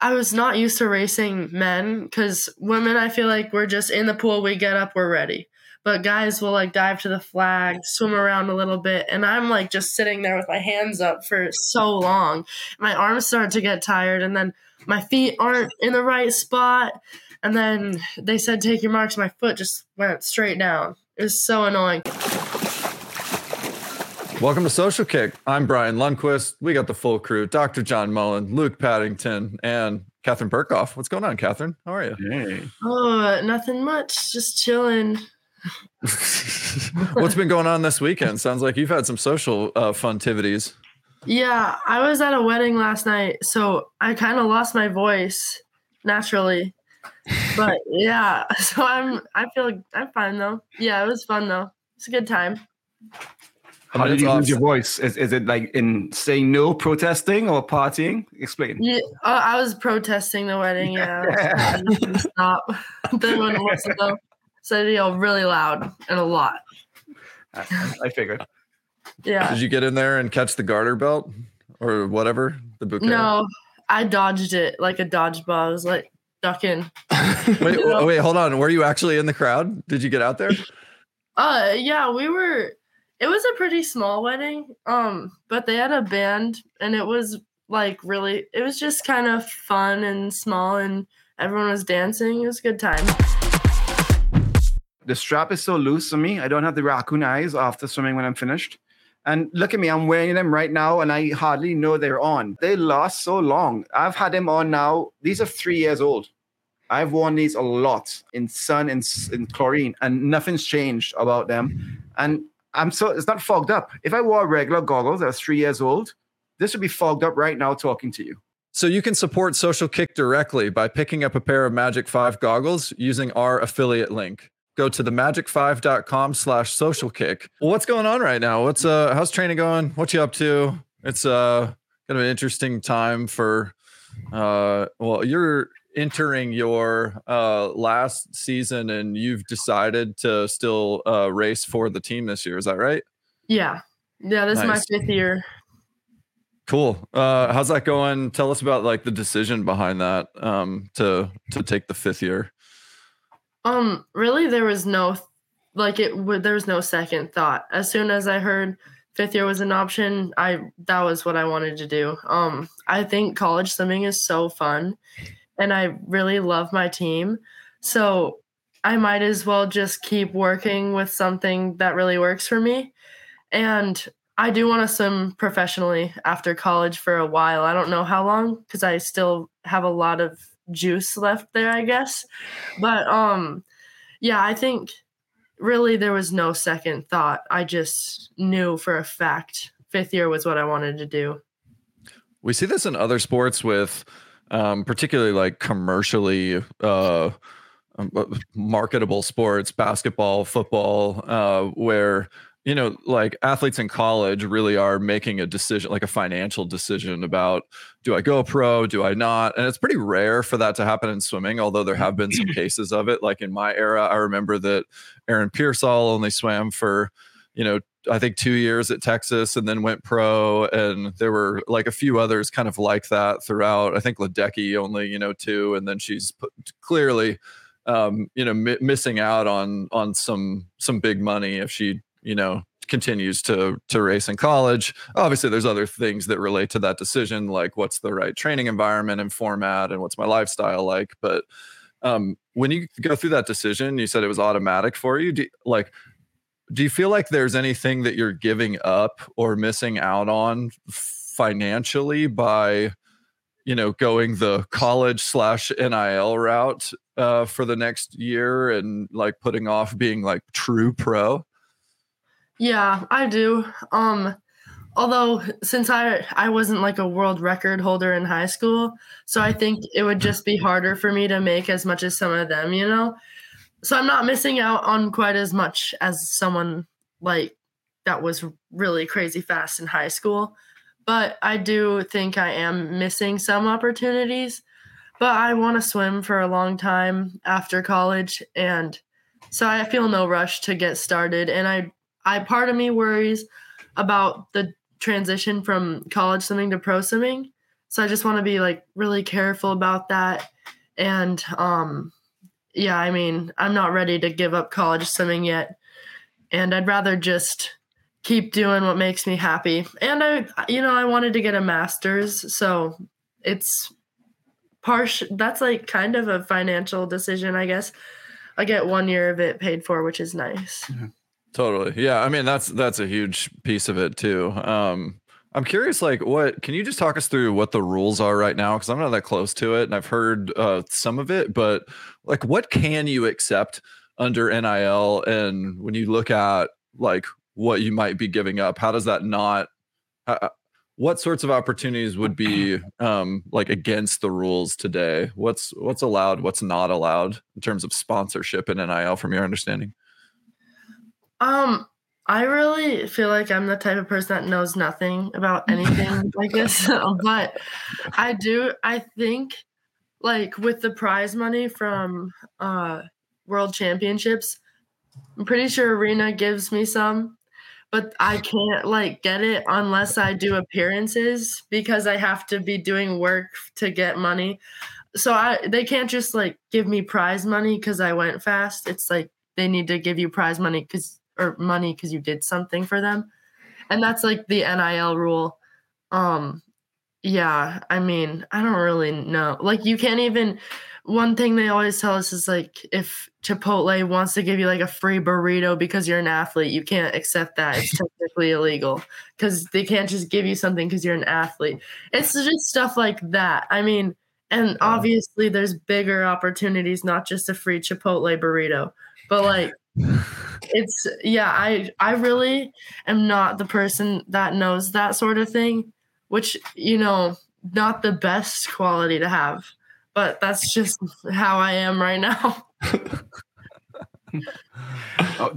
I was not used to racing men because women, I feel like we're just in the pool, we get up, we're ready. But guys will like dive to the flag, swim around a little bit, and I'm like just sitting there with my hands up for so long. My arms start to get tired, and then my feet aren't in the right spot. And then they said, Take your marks. My foot just went straight down. It was so annoying. Welcome to Social Kick. I'm Brian Lundquist. We got the full crew Dr. John Mullen, Luke Paddington, and Katharine Berkoff. What's going on, Katharine? How are you? Hey. Oh, nothing much. Just chilling. What's been going on this weekend? Sounds like you've had some social uh, funtivities. Yeah, I was at a wedding last night, so I kind of lost my voice naturally. But yeah, so I'm I feel I'm fine though. Yeah, it was fun though. It's a good time. How did you lose your voice? Is, is it like in saying no, protesting, or partying? Explain. Yeah, I was protesting the wedding. Yeah, stop. then when listen though, so you know, really loud and a lot. I, I figured. Yeah. Did you get in there and catch the garter belt or whatever the bouquet? No, I dodged it like a dodgeball. I was like ducking. wait, wait, hold on. Were you actually in the crowd? Did you get out there? Uh, yeah, we were it was a pretty small wedding um but they had a band and it was like really it was just kind of fun and small and everyone was dancing. It was a good time. The strap is so loose on me i don't have the raccoon eyes after swimming when i'm finished. And look at me i'm wearing them right now and i hardly know they're on. They last so long. I've had them on now these are three years old. I've worn these a lot in sun and in chlorine, and nothing's changed about them. And I'm so it's not fogged up. If I wore regular goggles that was three years old, this would be fogged up right now talking to you. So you can support Social Kick directly by picking up a pair of Magic 5 goggles using our affiliate link. Go to themagic5.com slash social kick. Well, what's going on right now? What's uh how's training going? What you up to? It's uh kind of an interesting time for uh well you're entering your uh, last season and you've decided to still uh, race for the team this year. Is that right? Yeah. Yeah. This nice. is my fifth year. Cool. Uh, how's that going? Tell us about like the decision behind that um, to to take the fifth year. Um, really, there was no like it. W- there was no second thought. As soon as I heard fifth year was an option, I that was what I wanted to do. Um, I think college swimming is so fun, and I really love my team. So I might as well just keep working with something that really works for me. And I do want to swim professionally after college for a while. I don't know how long because I still have a lot of juice left there, I guess. But um yeah, I think really there was no second thought. I just knew for a fact fifth year was what I wanted to do. We see this in other sports with um, particularly like commercially uh, um, uh, marketable sports, basketball, football, uh, where you know like athletes in college really are making a decision like a financial decision about do i go pro do i not? And it's pretty rare for that to happen in swimming although there have been some cases of it. Like in my era i remember that aaron peirsol only swam for you know I think two years at Texas and then went pro. And there were like a few others kind of like that throughout. I think Ledecky only, you know, two. And then she's put, clearly, um, you know, mi- missing out on on some some big money if she, you know, continues to to race in college. Obviously, there's other things that relate to that decision, like what's the right training environment and format, and what's my lifestyle like. But um, when you go through that decision, you said it was automatic for you. Do, like, do you feel like there's anything that you're giving up or missing out on financially by you know going the college slash nil route uh, for the next year and like putting off being like true pro? Yeah i do. Um although since i i wasn't like a world record holder in high school so i think it would just be harder for me to make as much as some of them you know so I'm not missing out on quite as much as someone like that was really crazy fast in high school. But I do think I am missing some opportunities. But I want to swim for a long time after college and so I feel no rush to get started and I I part of me worries about the transition from college swimming to pro swimming. So I just want to be like really careful about that. And um yeah, I mean, I'm not ready to give up college swimming yet. And I'd rather just keep doing what makes me happy. And I you know, I wanted to get a masters, so it's partial that's like kind of a financial decision, I guess. I get one year of it paid for, which is nice. Totally. Yeah. I mean, that's that's a huge piece of it too. Um, I'm curious, like, what can you just talk us through what the rules are right now? Because I'm not that close to it, and I've heard uh, some of it, but like, what can you accept under NIL? And when you look at like what you might be giving up, how does that not? Uh, what sorts of opportunities would be um, like against the rules today? What's what's allowed? What's not allowed in terms of sponsorship and NIL, from your understanding? Um, I really feel like I'm the type of person that knows nothing about anything like this, but I do. I think, like with the prize money from uh, World Championships, I'm pretty sure Arena gives me some, but I can't like get it unless I do appearances because I have to be doing work to get money. So I they can't just like give me prize money because I went fast. It's like they need to give you prize money because or money because you did something for them. And that's like the NIL rule. Um yeah, I mean, I don't really know. Like you can't even one thing they always tell us is like if Chipotle wants to give you like a free burrito because you're an athlete, you can't accept that. It's technically illegal because they can't just give you something because you're an athlete. It's just stuff like that. I mean, and obviously there's bigger opportunities, not just a free Chipotle burrito, but like it's yeah i i really am not the person that knows that sort of thing which you know not the best quality to have but that's just how i am right now. Oh,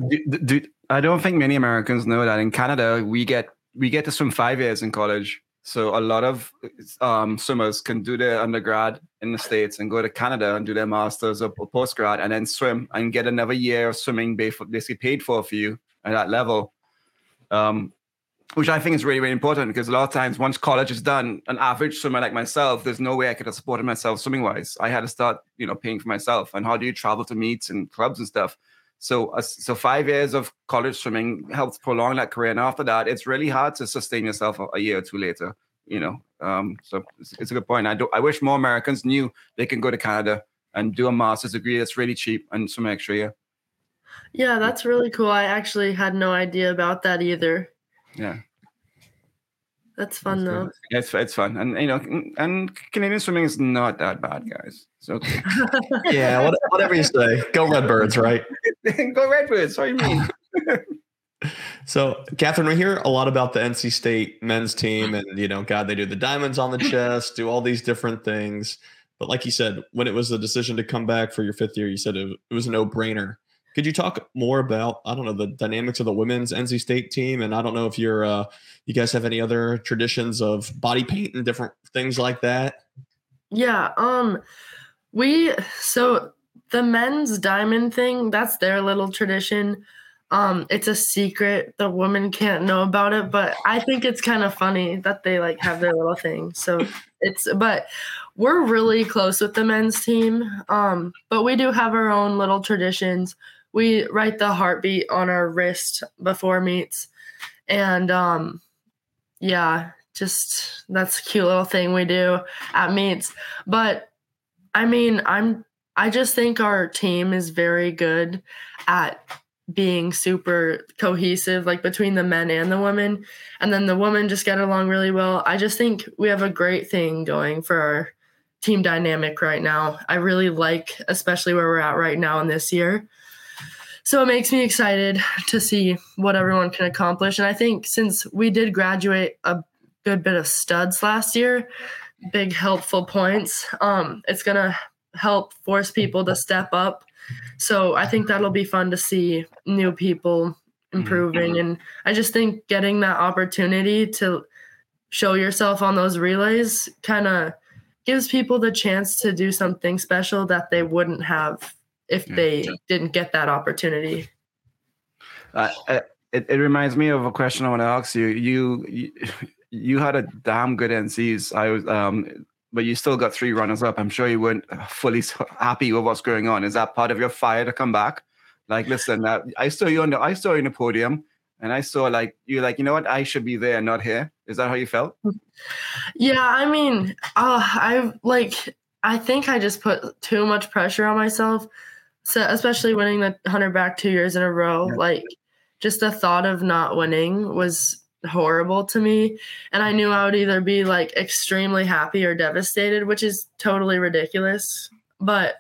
dude, i don't think many americans know that. In canada we get we get to swim five years in college so a lot of um, swimmers can do their undergrad in the states and go to Canada and do their masters or postgrad and then swim and get another year of swimming basically paid for for you at that level. Um, which I think is really, really important because a lot of times once college is done, an average swimmer like myself, there's no way I could have supported myself swimming wise. I had to start, you know, paying for myself. And how do you travel to meets and clubs and stuff? So, uh, so five years of college swimming helps prolong that career, and after that, it's really hard to sustain yourself a, a year or two later. You know, um, so it's, it's, a good point. I do. I wish more Americans knew they can go to Canada and do a master's degree that's really cheap and some extra year. Yeah, that's really cool. I actually had no idea about that either. Yeah. That's fun though. Good. It's it's fun, and you know, and Canadian swimming is not that bad, guys. So okay. yeah, whatever you say. Go Redbirds, right? Go Redbirds. What do you mean? so, Katharine, we hear a lot about the NC State men's team, and you know, God, they do the diamonds on the chest, do all these different things. But like you said, when it was the decision to come back for your fifth year, you said it, it was a no brainer. Could you talk more about I don't know the dynamics of the women's NC State team, and I don't know if you're uh, you guys have any other traditions of body paint and different things like that. Yeah, um, we so the men's diamond thing that's their little tradition. Um, it's a secret. The women can't know about it, but I think it's kind of funny that they like have their little thing. So it's but we're really close with the men's team. Um, but we do have our own little traditions we write the heartbeat on our wrist before meets. And um yeah just that's a cute little thing we do at meets. But i mean i'm i just think our team is very good at being super cohesive like between the men and the women. And then the women just get along really well. I just think we have a great thing going for our team dynamic right now. I really like especially where we're at right now in this year so it makes me excited to see what everyone can accomplish. And I think since we did graduate a good bit of studs last year, big helpful points, um, it's gonna help force people to step up. So I think that'll be fun to see new people improving. Mm-hmm. And I just think getting that opportunity to show yourself on those relays kind of gives people the chance to do something special that they wouldn't have if they didn't get that opportunity. Uh, uh, it, it reminds me of a question I want to ask you. You, you you had a damn good NCs. I was, um, but you still got three runners up. I'm sure you weren't fully happy with what's going on. Is that part of your fire to come back? Like, listen, uh, I saw you on the, I saw you on the podium, and I saw like you're like you know what, I should be there, not here. Is that how you felt? Yeah, I mean, uh, I like. I think I just put too much pressure on myself. So, especially winning the hundred back two years in a row, yeah. like just the thought of not winning was horrible to me. And i knew i would either be like extremely happy or devastated which is totally ridiculous. But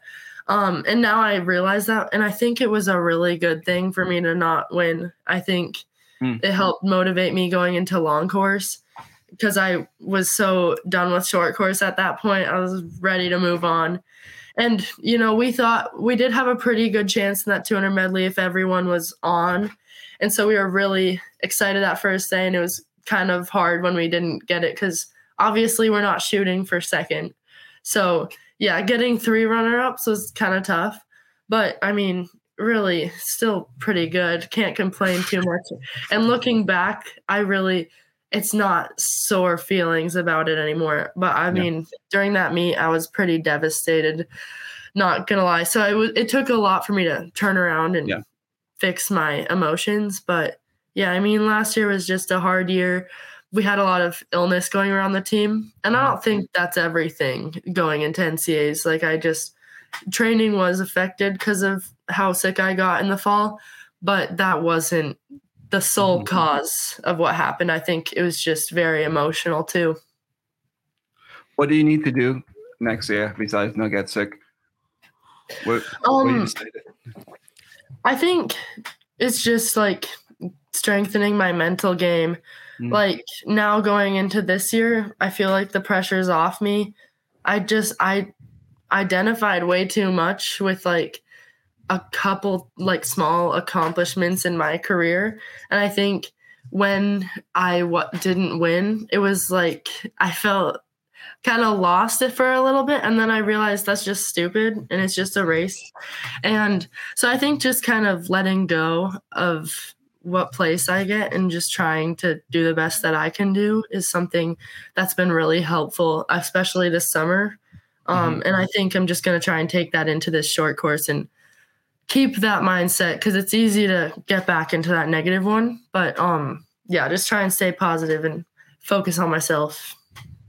um and now i realize that and i think it was a really good thing for me to not win. I think mm. it helped motivate me going into long course because i was so done with short course at that point. I was ready to move on and you know we thought we did have a pretty good chance in that 200 medley if everyone was on and so we were really excited that first day, and it was kind of hard when we didn't get it because obviously we're not shooting for second. So yeah, getting three runner ups was kind of tough. But I mean, really still pretty good. Can't complain too much. And looking back, I really it's not sore feelings about it anymore. But I mean, during that meet, I was pretty devastated. Not gonna lie. So it was. It took a lot for me to turn around and yeah fix my emotions. But yeah, I mean, last year was just a hard year. We had a lot of illness going around the team. And I mm-hmm. don't think that's everything going into NCAs. Like, I just, training was affected because of how sick I got in the fall, but that wasn't the sole mm-hmm. cause of what happened. I think it was just very emotional too. What do you need to do next year besides not get sick? What, um, I think it's just like strengthening my mental game. Mm. Like now going into this year, I feel like the pressure's off me. I just I identified way too much with like a couple like small accomplishments in my career. And I think when I didn't win, it was like I felt kind of lost it for a little bit and then i realized that's just stupid and it's just a race. And so i think just kind of letting go of what place i get and just trying to do the best that i can do is something that's been really helpful especially this summer. Um, mm-hmm. and i think i'm just going to try and take that into this short course and keep that mindset because it's easy to get back into that negative one but um yeah just try and stay positive and focus on myself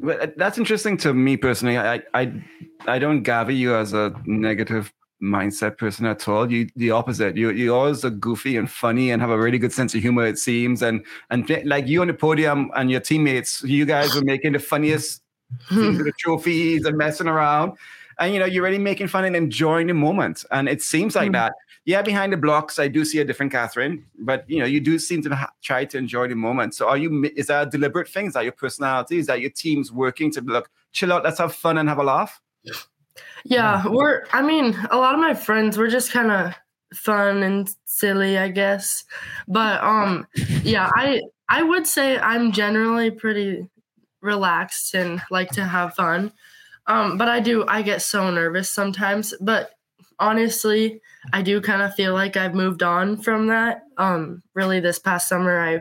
but uh, that's interesting to me personally. I I I don't gather you as a negative mindset person at all. You the opposite. You you always are goofy and funny and have a really good sense of humor. It seems and and like you on the podium and your teammates, you guys were making the funniest things with the trophies and messing around. And you know you're really making fun and enjoying the moment. And it seems like mm. that yeah, behind the blocks, I do see a different Katharine, but you know, you do seem to ha- try to enjoy the moment. So, are you? Is that a deliberate thing? Is that your personality? Is that your team's working to look, chill out, let's have fun and have a laugh? Yeah, we're. I mean, a lot of my friends, we're just kind of fun and silly, I guess. But um, yeah, I I would say I'm generally pretty relaxed and like to have fun. Um, but I do I get so nervous sometimes. But honestly, I do kind of feel like I've moved on from that. Um, really, this past summer, I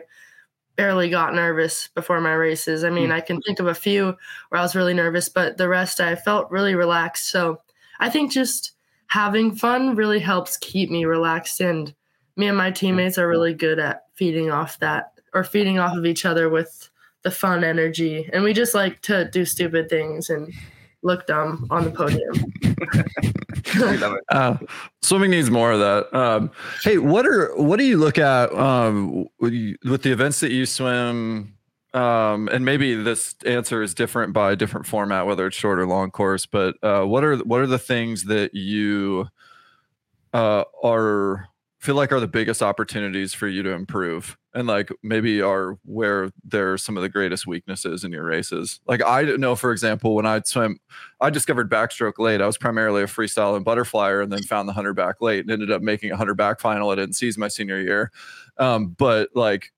barely got nervous before my races. I mean, mm. I can think of a few where I was really nervous, but the rest I felt really relaxed. So I think just having fun really helps keep me relaxed. And me and my teammates are really good at feeding off that or feeding off of each other with the fun energy. And we just like to do stupid things and look dumb on the podium. uh, swimming needs more of that. Um, hey, what are what do you look at um, with, you, with the events that you swim? Um, and maybe this answer is different by different format, whether it's short or long course. But uh, what are what are the things that you uh, are feel like are the biggest opportunities for you to improve and like maybe are where there are some of the greatest weaknesses in your races. Like i didn't know for example when i swim i discovered backstroke late. I was primarily a freestyle and butterflyer and then found the hundred back late and ended up making a hundred back final at NC's my senior year. Um, but like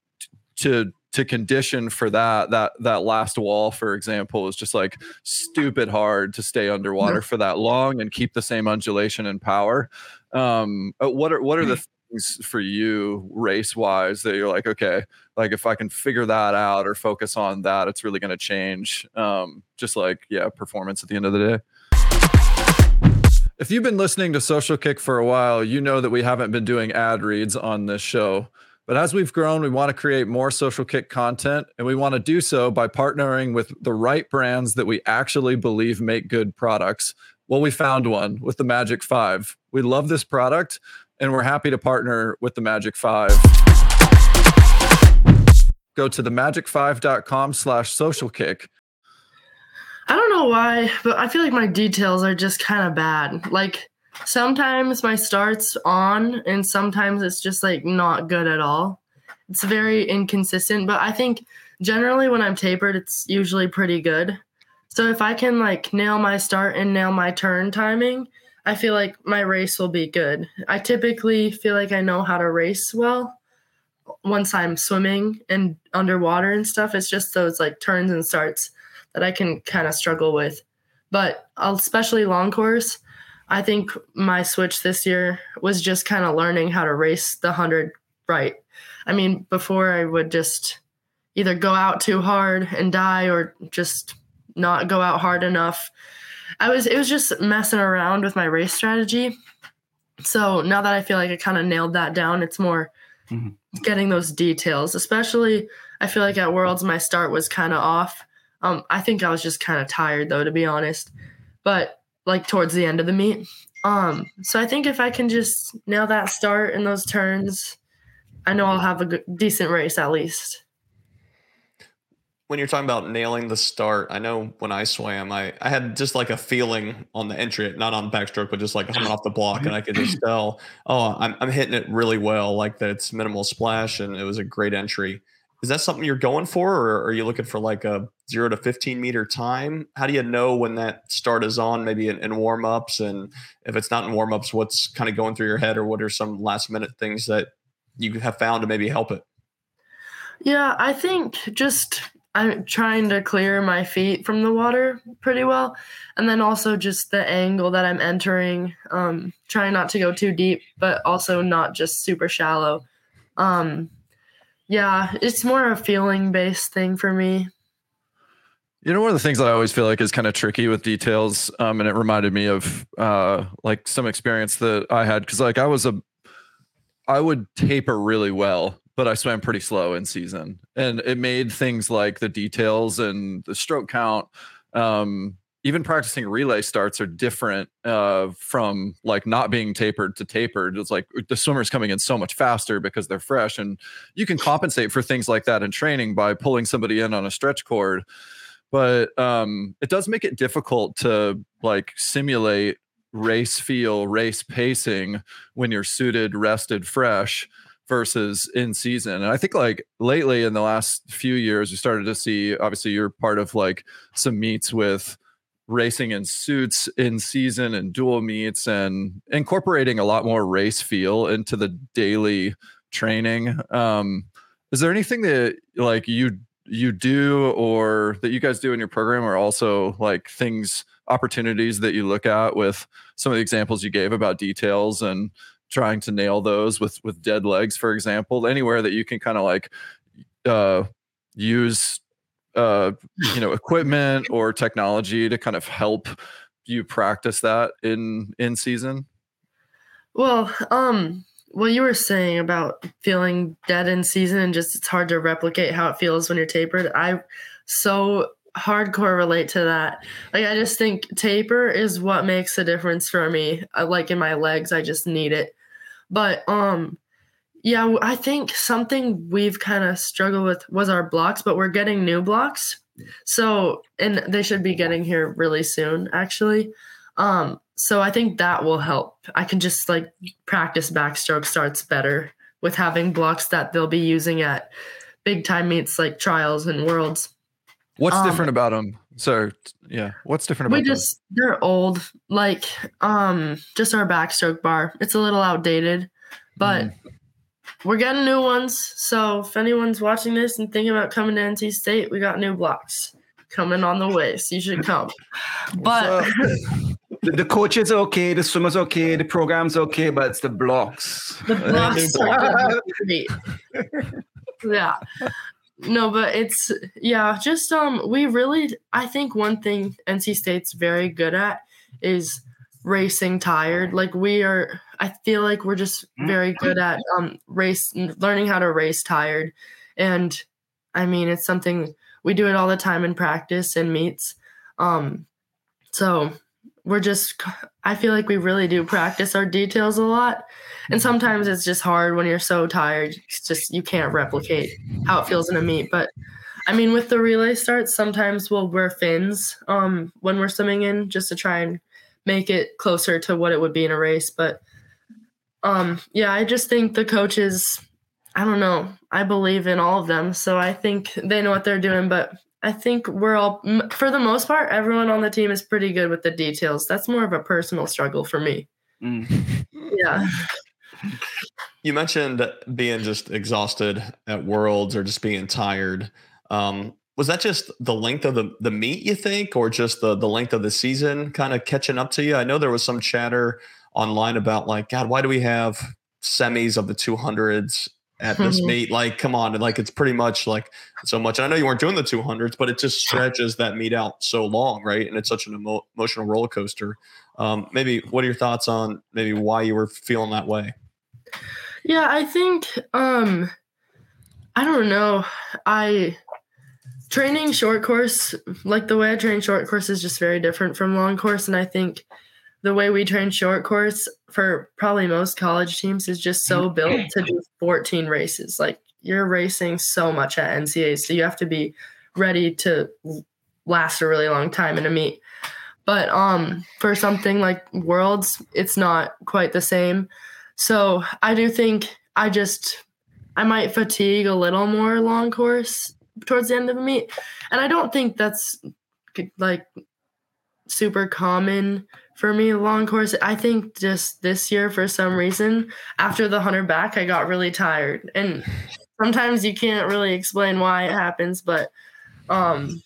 to to condition for that that that last wall for example is just like stupid hard to stay underwater for that long and keep the same undulation and power. Um, uh, what are what are the things for you race wise that you're like, okay, like if I can figure that out or focus on that, it's really going to change. Um, just like, yeah, performance at the end of the day. If you've been listening to Social Kick for a while, you know that we haven't been doing ad reads on this show. But as we've grown, we want to create more Social Kick content, and we want to do so by partnering with the right brands that we actually believe make good products. Well, we found one with the Magic Five. We love this product, and we're happy to partner with the Magic Five. Go to themagic5.com slash social kick I don't know why, but I feel like my details are just kind of bad. Like sometimes my start's on and sometimes it's just like not good at all. It's very inconsistent, but I think generally when I'm tapered, it's usually pretty good. So if I can like nail my start and nail my turn timing, I feel like my race will be good. I typically feel like I know how to race well once I'm swimming and underwater and stuff. It's just those like turns and starts that I can kind of struggle with. But especially long course, I think my switch this year was just kind of learning how to race the 100 right. I mean, before I would just either go out too hard and die or just not go out hard enough. I was it was just messing around with my race strategy. So now that I feel like I kind of nailed that down, it's more mm-hmm. getting those details. Especially I feel like at Worlds my start was kind of off um, I think I was just kind of tired though, to be honest. But like towards the end of the meet. Um, so I think if I can just nail that start and those turns, I know I'll have a good, decent race at least. When you're talking about nailing the start, I know when I swam, I, I had just like a feeling on the entry, not on backstroke, but just like coming off the block, and I could just tell, oh, I'm, I'm hitting it really well, like that it's minimal splash, and it was a great entry. Is that something you're going for, or are you looking for like a zero to 15 meter time? How do you know when that start is on, maybe in, in warm ups? And if it's not in warm ups, what's kind of going through your head, or what are some last minute things that you have found to maybe help it? Yeah, I think just I'm trying to clear my feet from the water pretty well. And then also just the angle that I'm entering, um, trying not to go too deep, but also not just super shallow. Um, yeah, it's more a feeling based thing for me. You know, one of the things that I always feel like is kind of tricky with details, um, and it reminded me of uh, like some experience that I had because like I was a, I would taper really well, but I swam pretty slow in season, and it made things like the details and the stroke count um, even practicing relay starts are different uh, from like not being tapered to tapered. It's like the swimmer's coming in so much faster because they're fresh, and you can compensate for things like that in training by pulling somebody in on a stretch cord. But um, it does make it difficult to like simulate race feel, race pacing when you're suited, rested, fresh versus in season. And I think like lately in the last few years, we started to see obviously you're part of like some meets with racing in suits in season and dual meets and incorporating a lot more race feel into the daily training. Um, is there anything that like you you do or that you guys do in your program or also like things opportunities that you look at with some of the examples you gave about details and trying to nail those with with dead legs for example anywhere that you can kind of like uh use uh, you know equipment or technology to kind of help you practice that in in season? Well, um, what you were saying about feeling dead in season and just it's hard to replicate how it feels when you're tapered. I so hardcore relate to that. Like I just think taper is what makes a difference for me. I, like in my legs, I just need it. But um yeah, I think something we've kind of struggled with was our blocks, but we're getting new blocks. So, and they should be getting here really soon, actually. Um, so I think that will help. I can just like practice backstroke starts better with having blocks that they'll be using at big time meets like trials and worlds. What's um, different about them? So yeah, what's different about we just them? they're old. Like um, just our backstroke bar. It's a little outdated, but mm we're getting new ones. So if anyone's watching this and thinking about coming to NC State, we got new blocks coming on the way. So you should come. But the, the coaches okay, the swimmers okay, the program's okay, but it's the blocks. The blocks are great. Yeah. No, but it's yeah, just um we really I think one thing NC State's very good at is racing tired. Like we are I feel like we're just very good at um race learning how to race tired. And I mean it's something we do it all the time in practice and meets. Um so we're just i feel like we really do practice our details a lot. And sometimes it's just hard when you're so tired it's just you can't replicate how it feels in a meet. But i mean with the relay starts sometimes we'll wear fins um when we're swimming in just to try and make it closer to what it would be in a race. But um yeah i just think the coaches i don't know i believe in all of them. So i think they know what they're doing but I think we're all, for the most part, everyone on the team is pretty good with the details. That's more of a personal struggle for me. Mm. Yeah. You mentioned being just exhausted at Worlds or just being tired. Um, was that just the length of the, the meet, you think, or just the, the length of the season kind of catching up to you? I know there was some chatter online about, like, God, why do we have semis of the 200s at this Mhm. meet. Like, come on, And like it's pretty much like so much. And I know you weren't doing the 200s, but it just stretches that meet out so long, right? And it's such an emo- emotional roller coaster. Um, maybe what are your thoughts on maybe why you were feeling that way? Yeah, I think um I don't know. I training short course, like the way I train short course is just very different from long course and I think the way we train short course for probably most college teams is just so built to do 14 races. Like you're racing so much at NCAA, so you have to be ready to last a really long time in a meet. But um for something like Worlds, it's not quite the same. So I do think I just I might fatigue a little more long course towards the end of the meet, and I don't think that's like super common for me long course. I think just this year for some reason after the hundred back I got really tired, and sometimes you can't really explain why it happens, but um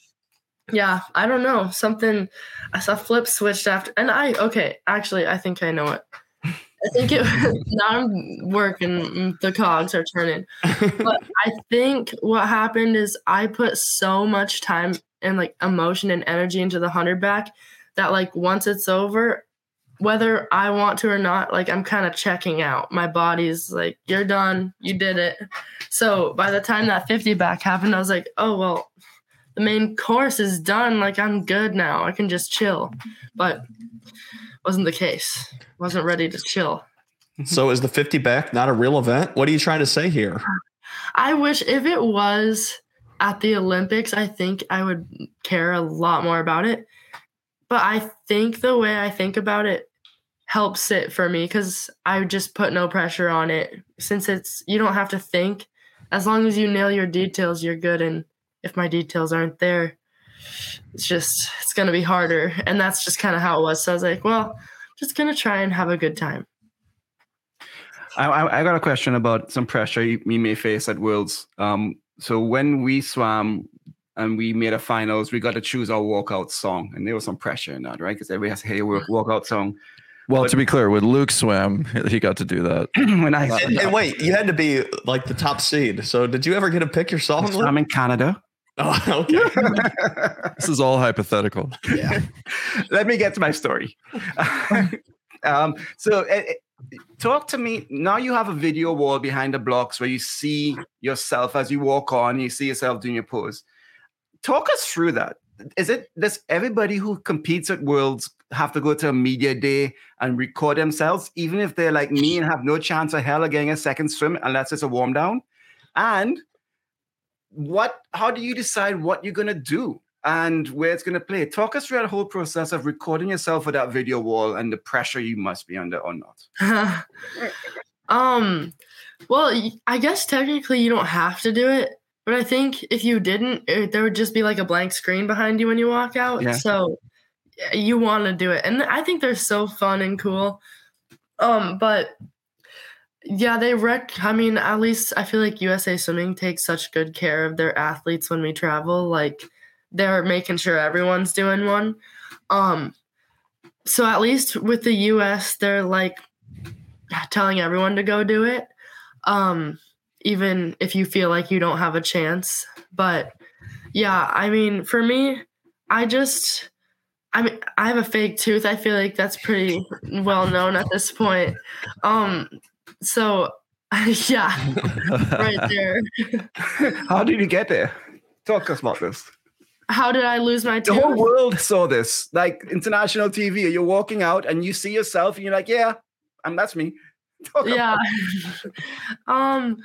yeah, I don't know something. I saw flip switched after, and I okay actually I think I know it. I think it now I'm working. mm, The cogs are turning, but I think what happened is I put so much time and like emotion and energy into the hundred back that like once it's over, whether I want to or not, like I'm kind of checking out. My body's like, "You're done. You did it." So by the time that fifty back happened, I was like, "Oh well." The main course is done. Like I'm good now. I can just chill. But wasn't the case. Wasn't ready to chill. So is the 50 back not a real event? What are you trying to say here? I wish if it was at the Olympics, I think I would care a lot more about it. But I think the way I think about it helps it for me because I just put no pressure on it. Since it's you don't have to think. As long as you nail your details, you're good. And if my details aren't there, it's just it's gonna be harder. And that's just kind of how it was. So I was like, well, just gonna try and have a good time. I, I, got a question about some pressure you may face at Worlds. Um, so when we swam and we made a finals, we got to choose our walkout song, and there was some pressure in that, right? Because everybody has to hear your walkout song. Well, But- to be clear, when Luke swam, he got to do that. when I And, and wait, you had to be like the top seed. So did you ever get to pick your song? I'm in Canada. Oh, okay. This is all hypothetical. yeah. Let me get to my story. um, so, uh, uh, talk to me. Now you have a video wall behind the blocks where you see yourself as you walk on. You see yourself doing your pose. Talk us through that. Is it does everybody who competes at Worlds have to go to a media day and record themselves, even if they're like me and have no chance of hell of getting a second swim unless it's a warm down? And what how do you decide what you're gonna do and where it's gonna play? Talk us through that whole process of recording yourself for that video wall and the pressure you must be under or not. um well I guess technically you don't have to do it but i think if you didn't it, there would just be like a blank screen behind you when you walk out Yeah. so you want to do it and i think they're so fun and cool um but yeah they wreck. i mean at least i feel like usa swimming takes such good care of their athletes when we travel like they're making sure everyone's doing one um so at least with the US, they're like telling everyone to go do it. Um, even if you feel like you don't have a chance. But yeah, I mean, for me, I just I mean, I have a fake tooth. I feel like that's pretty well known at this point. Um, so yeah, right there. How did you get there? Talk us about this. How did I lose my tooth? The whole world saw this, like international TV. You're walking out and you see yourself, and you're like, "Yeah, and that's me." Talk yeah. about um,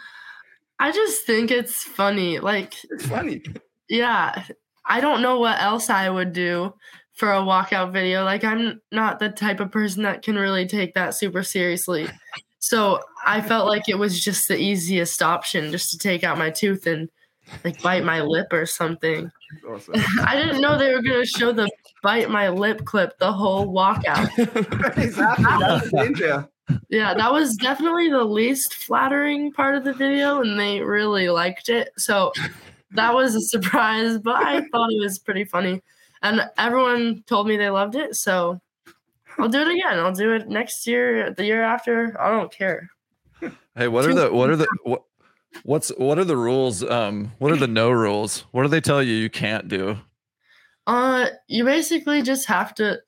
I just think it's funny. Like. It's funny. yeah, I don't know what else I would do for a walkout video. Like, I'm not the type of person that can really take that super seriously. So I felt like it was just the easiest option just to take out my tooth and like bite my lip or something. Awesome. I didn't know they were gonna show the bite my lip clip the whole walkout. exactly. That's the danger. Yeah, that was definitely the least flattering part of the video, and they really liked it. So that was a surprise, but I thought it was pretty funny. And everyone told me they loved it, so I'll do it again. I'll do it next year, the year after. I don't care. Hey, what are the what are the what what's what are the rules? Um, what are the no rules? What do they tell you you can't do? Uh, you basically just have to.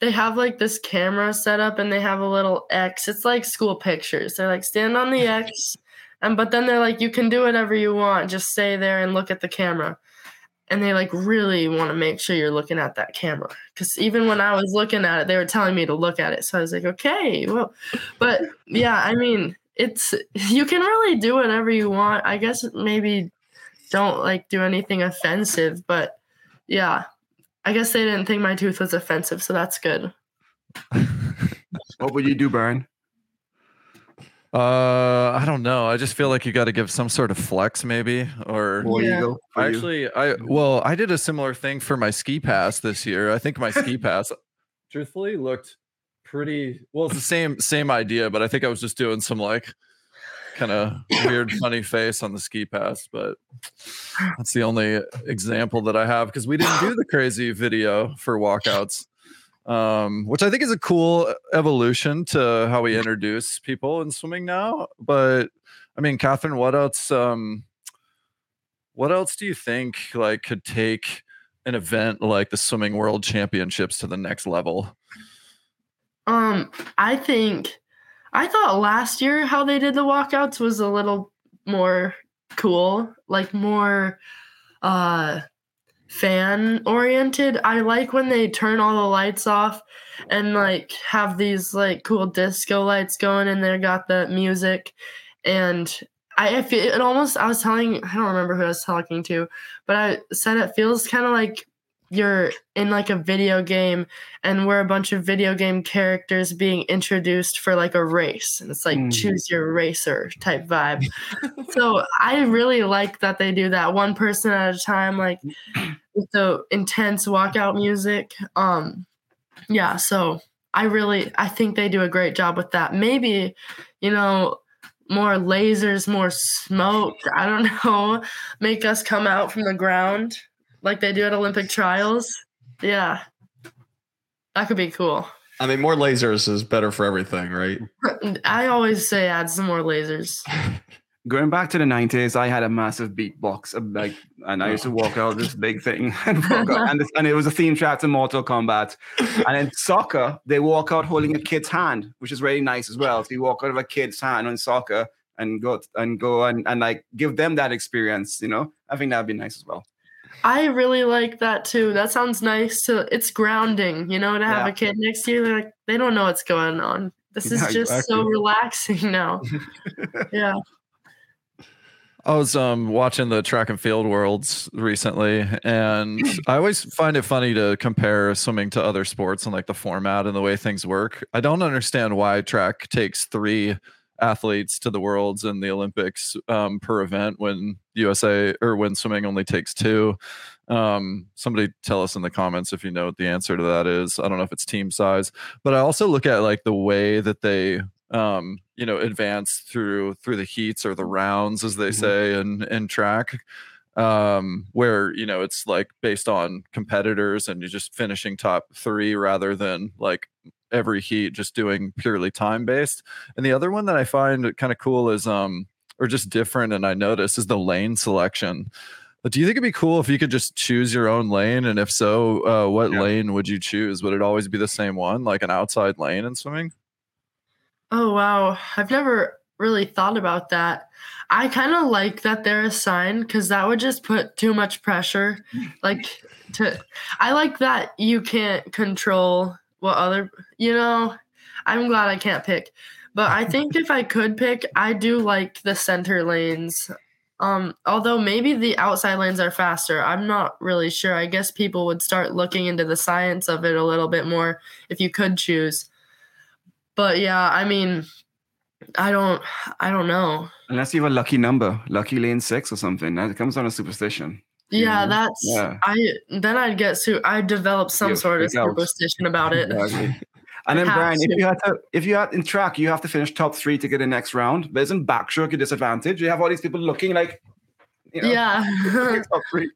They have like this camera set up, and they have a little X. It's like school pictures. They're like stand on the X, and but then they're like you can do whatever you want. Just stay there and look at the camera. And they like really want to make sure you're looking at that camera. Because even when I was looking at it, they were telling me to look at it. So I was like, okay, well, but yeah, I mean, it's you can really do whatever you want. I guess maybe don't like do anything offensive, but yeah, I guess they didn't think my tooth was offensive, so that's good. What would you do, Brian? Uh, I don't know. I just feel like you got to give some sort of flex, maybe, or War Yeah. Eagle. for you? actually, I well, I did a similar thing for my ski pass this year. I think my ski pass, truthfully, looked pretty well. It's the same same idea, but I think I was just doing some like kind of weird, funny face on the ski pass. But that's the only example that I have because we didn't do the crazy video for walkouts um, which I think is a cool evolution to how we introduce people in swimming now. But I mean, Katharine, what else? Um, what else do you think like could take an event like the Swimming World Championships to the next level? Um, I think I thought last year how they did the walkouts was a little more cool, like more uh fan oriented. I like when they turn all the lights off and like have these like cool disco lights going and they got the music and I, I feel it almost I was telling I don't remember who I was talking to, but I said it feels kind of like you're in like a video game and we're a bunch of video game characters being introduced for like a race and it's like Mm. choose your racer type vibe. So i really like that they do that one person at a time like with the intense walkout music. Um yeah so i really i think they do a great job with that. Maybe you know more lasers more smoke i don't know make us come out from the ground like they do at olympic trials yeah that could be cool I mean, more lasers is better for everything, right? i always say add some more lasers Going back to the 90s, I had a massive beatbox, like, and I used to walk out this big thing, and, walk out, and, this- and it was a theme track to Mortal Kombat. And in soccer, they walk out holding a kid's hand, which is really nice as well. So you walk out of a kid's hand on soccer and go and go and, and like give them that experience. You know, I think that'd be nice as well. I really like that too. That sounds nice to it's grounding, you know, to have Yeah. a kid next to you. They're like they don't know what's going on. This is Yeah, just so relaxing now. yeah. I was um watching the track and field worlds recently, and I always find it funny to compare swimming to other sports and like the format and the way things work. I don't understand why track takes three athletes to the worlds and the Olympics um, per event when USA or when swimming only takes two. Um, somebody tell us in the comments if you know what the answer to that is. I don't know if it's team size, but I also look at like the way that they um you know advance through through the heats or the rounds as they Mhm. say in in track um, where you know it's like based on competitors and you're just finishing top three rather than like every heat just doing purely time based. And the other one that I find kind of cool is um or just different and I notice is the lane selection. Do you think it'd be cool if you could just choose your own lane? And if so, uh, what Yeah. lane would you choose? Would it always be the same one, like an outside lane in swimming? Oh wow, I've never really thought about that. I kind of like that they're assigned because that would just put too much pressure. Like to, I like that you can't control what other. You know, I'm glad I can't pick, but I think if I could pick, I do like the center lanes. Um, although maybe the outside lanes are faster. I'm not really sure. I guess people would start looking into the science of it a little bit more if you could choose. But yeah, I mean, I don't, I don't know. Unless you have a lucky number, lucky lane six or something. That comes down to superstition. Yeah, Mhm. that's Yeah. I. Then I'd get su. I'd develop some You'll sort of out. superstition about it. Exactly. And then Brian, if you had to, if you had in track, you have to finish top three to get the next round. But isn't backstroke a disadvantage? You have all these people looking like, you know, Yeah, top three.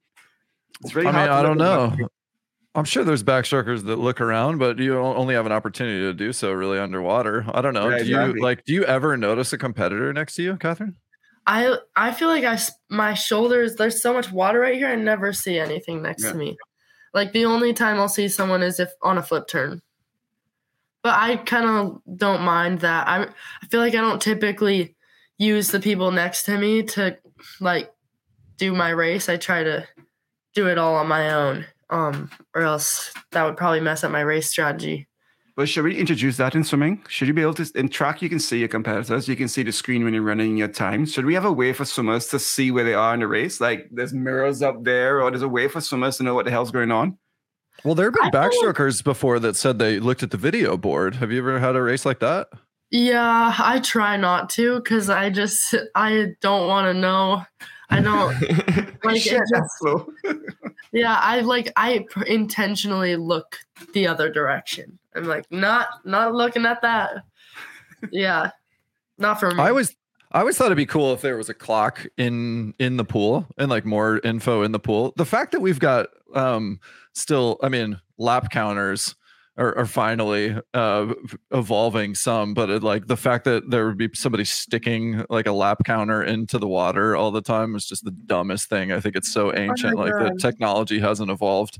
It's really I mean, I don't know. I'm sure there's backstrokers that look around, but you only have an opportunity to do so really underwater. I don't know. Yeah, do you like? Do you ever notice a competitor next to you, Katharine? I I feel like I my shoulders. There's so much water right here. I never see anything next Yeah. to me. Like the only time I'll see someone is if on a flip turn. But I kind of don't mind that. I I feel like I don't typically use the people next to me to like do my race. I try to do it all on my own. Um, or else that would probably mess up my race strategy. But should we introduce that in swimming? Should you be able to in track? You can see your competitors. You can see the screen when you're running your time. Should we have a way for swimmers to see where they are in the race? Like there's mirrors up there, or there's a way for swimmers to know what the hell's going on. Well, there have been I feel like- backstrokers before that said they looked at the video board. Have you ever had a race like that? Yeah, I try not to because I just I don't want to know. I don't like it just, that's yeah. I like I intentionally look the other direction. I'm like not not looking at that. Yeah, not for me. I always I always thought it'd be cool if there was a clock in in the pool and like more info in the pool. The fact that we've got um still, I mean, lap counters are, are finally uh evolving some, but it, like the fact that there would be somebody sticking like a lap counter into the water all the time is just the dumbest thing. I think it's so ancient. like the technology hasn't evolved.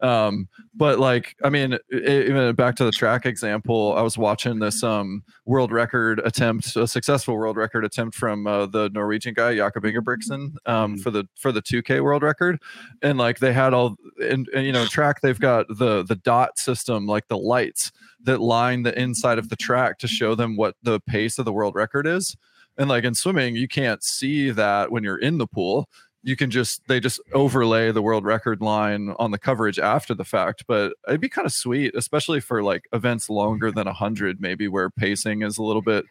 Um, but like, I mean, e- even back to the track example, I was watching this um world record attempt, a successful world record attempt from uh, the Norwegian guy Jakob Ingebrigtsen um, Mhm. for the for the 2K world record, and like they had all, and, and you know, track they've got the the dot system, like the lights that line the inside of the track to show them what the pace of the world record is. And like in swimming, you can't see that when you're in the pool. You can just they just overlay the world record line on the coverage after the fact. But it'd be kind of sweet, especially for like events longer than hundred, maybe where pacing is a little bit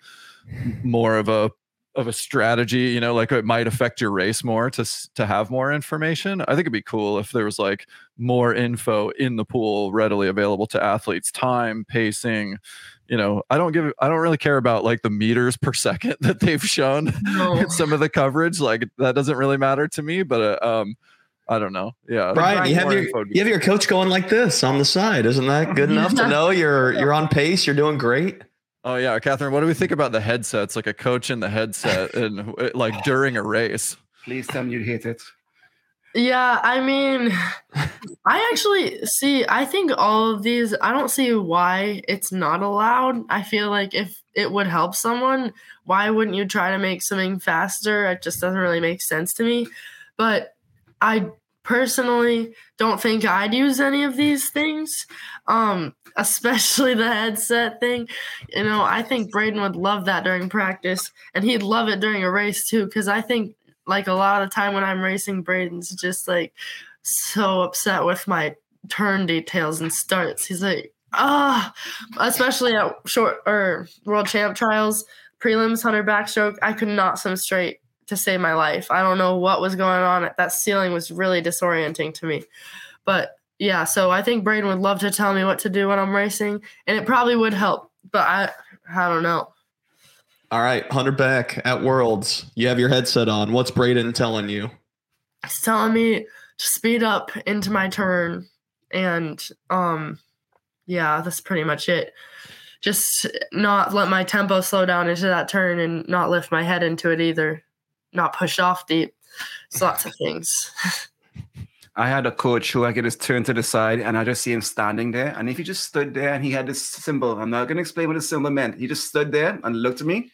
more of a of a strategy. You know, like it might affect your race more to to have more information. I think it'd be cool if there was like more info in the pool readily available to athletes, time, pacing, you know, I don't give I don't really care about like the meters per second that they've shown No. in some of the coverage. Like that doesn't really matter to me, but uh, um I don't know. Yeah. Brian, you have your info would be you have your coach going like this on the side. Isn't that good enough to know you're you're on pace? You're doing great. Oh yeah, Katharine. What do we think about the headsets? Like a coach in the headset, and uh, like during a race. Please tell me you hate it. Yeah, I mean, I actually see. I think all of these. I don't see why it's not allowed. I feel like if it would help someone, why wouldn't you try to make something faster? It just doesn't really make sense to me. But I personally don't think I'd use any of these things, um, especially the headset thing. You know, I think Braden would love that during practice, and he'd love it during a race too. Because I think, like a lot of the time when I'm racing, Braden's just like so upset with my turn details and starts. He's like, ah, especially at short or world champ trials, prelims, hundred backstroke. I could not swim straight to save my life. I don't know what was going on. That ceiling was really disorienting to me. But yeah, so I think Braden would love to tell me what to do when I'm racing, and it probably would help. But I, I don't know. All right, Hundred back at Worlds. You have your headset on. What's Braden telling you? He's telling me to speed up into my turn, and um, yeah, that's pretty much it. Just not let my tempo slow down into that turn, and not lift my head into it either. Not push off deep. It's lots of things. I had a coach who I could just turn to the side and I just see him standing there. And if he just stood there and he had this symbol, I'm not going to explain what the symbol meant. He just stood there and looked at me.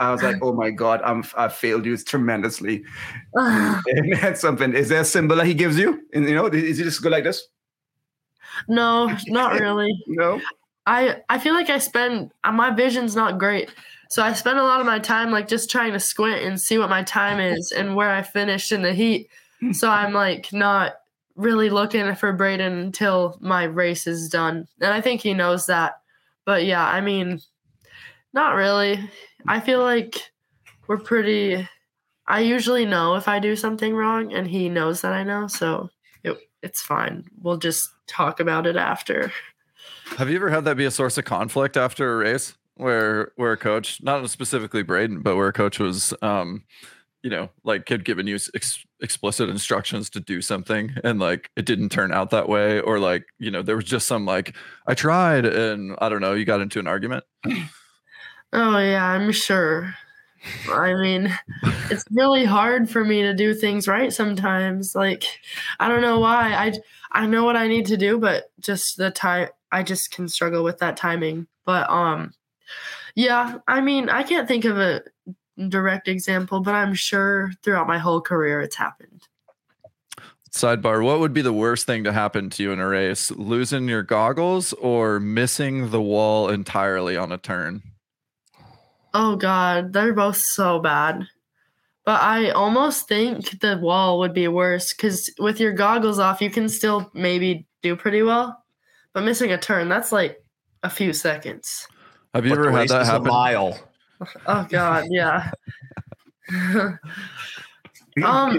I was like, oh my God, I'm, I failed you tremendously. it meant something. Is there a symbol that he gives you? And, you know, is he just go like this? no, not really. No. I I feel like I spend my vision's not great. So I spend a lot of my time like just trying to squint and see what my time is and where I finished in the heat. So I'm like not really looking for Braden until my race is done. And I think he knows that. But yeah, I mean, not really. I feel like we're pretty I usually know if I do something wrong and he knows that I know, so it, it's fine. We'll just talk about it after. Have you ever had that be a source of conflict after a race where where a coach, not specifically Braden, but where a coach was, um, you know, like had given you ex- explicit instructions to do something and like it didn't turn out that way, or like you know there was just some like I tried and I don't know, you got into an argument. Oh yeah, I'm sure. I mean, it's really hard for me to do things right sometimes. Like, I don't know why. I I know what I need to do, but just the time I just can struggle with that timing. But um yeah, I mean, I can't think of a direct example, but I'm sure throughout my whole career it's happened. Sidebar: What would be the worst thing to happen to you in a race? Losing your goggles or missing the wall entirely on a turn? Oh god, they're both so bad. But I almost think the wall would be worse because with your goggles off, you can still maybe do pretty well. But missing a turn, that's like a few seconds. Have you But the ever had race that is a happen? mile. Oh god, yeah. um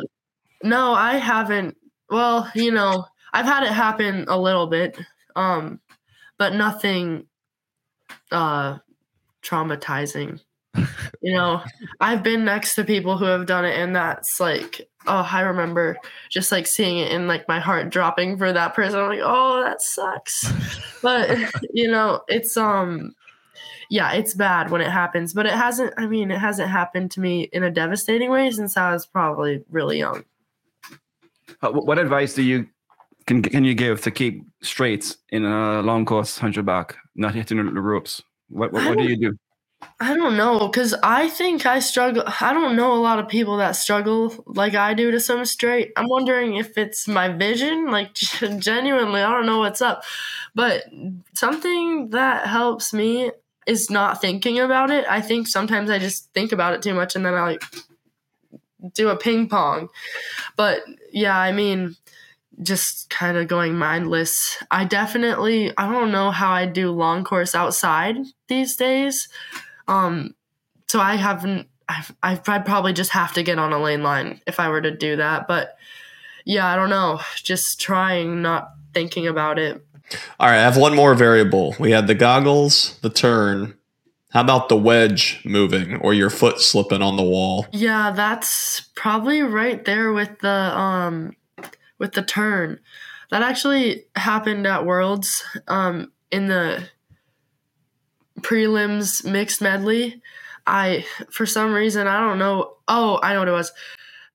no, I haven't. Well, you know, I've had it happen a little bit. Um but nothing uh traumatizing. you know, I've been next to people who have done it and that's like oh, I remember just like seeing it and like my heart dropping for that person. I'm like, "Oh, that sucks." But you know, it's um yeah, it's bad when it happens, but it hasn't. I mean, it hasn't happened to me in a devastating way since I was probably really young. Uh, What advice do you can can you give to keep straight in a long course hundred back, not hitting the ropes? What what, what do you do? I don't know, cause I think I struggle. I don't know a lot of people that struggle like I do to swim straight. I'm wondering if it's my vision, like genuinely, I don't know what's up, but something that helps me is not thinking about it. I think sometimes I just think about it too much, and then I like do a ping pong. But yeah, I mean, just kind of going mindless. I definitely I don't know how I do long course outside these days. Um so I haven't I've, I'd probably just have to get on a lane line if I were to do that, but yeah, I don't know. Just trying not thinking about it. All right, I have one more variable. We had the goggles, the turn. How about the wedge moving or your foot slipping on the wall? Yeah, that's probably right there with the um with the turn. That actually happened at Worlds um in the prelims mixed medley. I for some reason I don't know. Oh, I know what it was.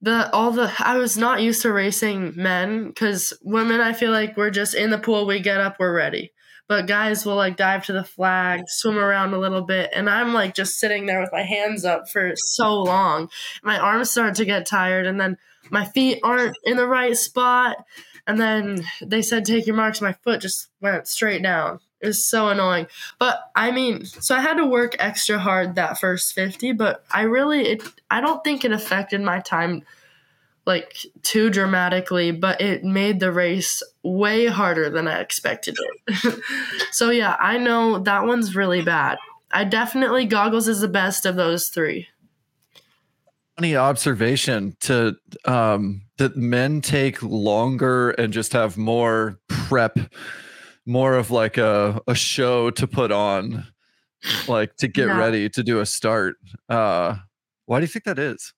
The all the I was not used to racing men cuz women I feel like we're just in the pool, we get up, we're ready. But guys will like dive to the flag, swim around a little bit, and I'm like just sitting there with my hands up for so long. My arms start to get tired and then my feet aren't in the right spot. And then they said, take your marks. My foot just went straight down. It was so annoying. But I mean, so I had to work extra hard that first 50, but I really, it, I don't think it affected my time like too dramatically, but it made the race way harder than I expected it. so yeah, I know that one's really bad. I definitely goggles is the best of those three. funny observation to um that men take longer and just have more prep more of like a a show to put on like to get Yeah. ready to do a start uh why do you think that is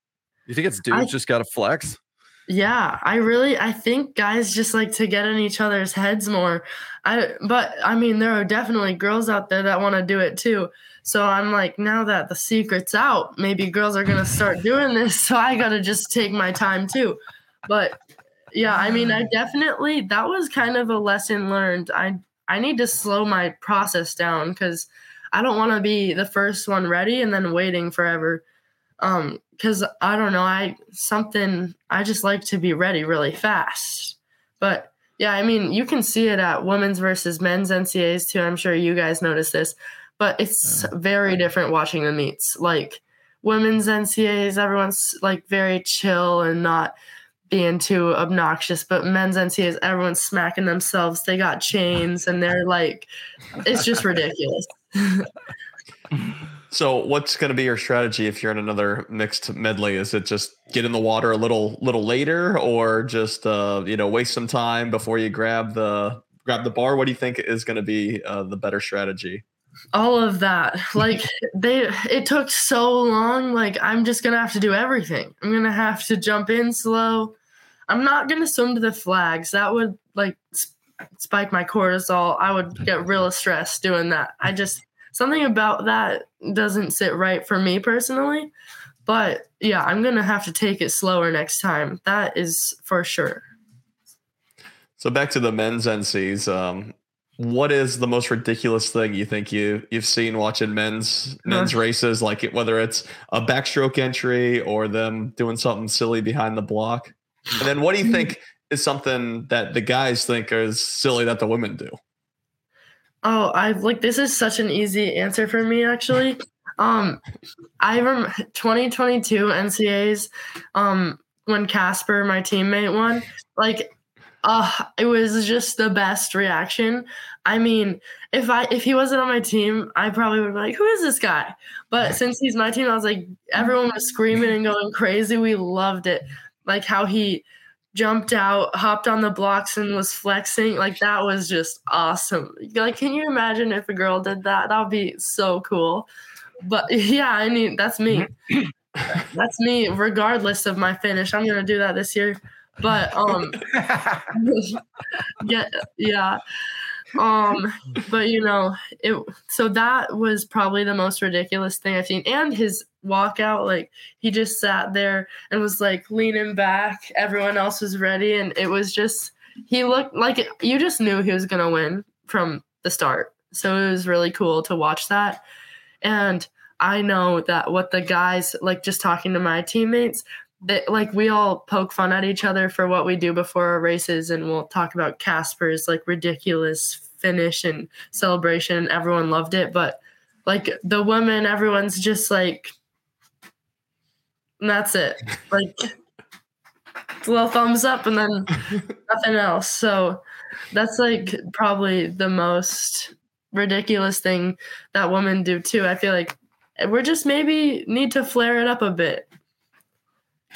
you think it's dudes I- just gotta flex Yeah, I really I think guys just like to get in each other's heads more. I but I mean there are definitely girls out there that want to do it too. So I'm like now that the secret's out, maybe girls are going to start doing this, so I got to just take my time too. But yeah, I mean I definitely that was kind of a lesson learned. I I need to slow my process down cuz I don't want to be the first one ready and then waiting forever. Um cuz I don't know, I something I just like to be ready really fast. But yeah, I mean, you can see it at women's versus men's NCAAs too. I'm sure you guys notice this, but it's very different watching the meets. Like women's NCAAs, everyone's like very chill and not being too obnoxious, but men's NCAAs, everyone's smacking themselves. They got chains and they're like, it's just ridiculous. So, what's going to be your strategy if you're in another mixed medley? Is it just get in the water a little little later, or just uh, you know waste some time before you grab the grab the bar? What do you think is going to be uh, the better strategy? All of that, like they, it took so long. Like I'm just gonna have to do everything. I'm gonna have to jump in slow. I'm not gonna swim to the flags. That would like spike my cortisol. I would get real stressed doing that. I just something about that doesn't sit right for me personally. But yeah, I'm going to have to take it slower next time. That is for sure. So back to the men's NCs. Um, what is the most ridiculous thing you think you you've seen watching men's men's races? Like it, whether it's a backstroke entry or them doing something silly behind the block. And then what do you think is something that the guys think is silly that the women do? Oh, I like this is such an easy answer for me actually. Um I remember 2022 NCAAs um when Kacper, my teammate, won. Like uh it was just the best reaction. I mean, if I if he wasn't on my team, I probably would be like, "Who is this guy?" But since he's my team, I was like, everyone was screaming and going crazy. We loved it, like how he jumped out, hopped on the blocks, and was flexing. Like that was just awesome. Like, can you imagine if a girl did that? That would be so cool. But yeah, I mean, that's me. that's me, regardless of my finish. I'm gonna do that this year. But um, yeah, yeah. Um, but you know, it. So that was probably the most ridiculous thing I've seen, and his walkout. Like he just sat there and was like leaning back. Everyone else was ready, and it was just he looked like it, you just knew he was gonna win from the start. So it was really cool to watch that. And I know that what the guys like just talking to my teammates, that like we all poke fun at each other for what we do before our races and we'll talk about Kacper's like ridiculous finish and celebration and everyone loved it. But like the women, everyone's just like that's it. Like a little thumbs up and then nothing else. So that's like probably the most ridiculous thing that women do too. I feel like we're just maybe need to flare it up a bit.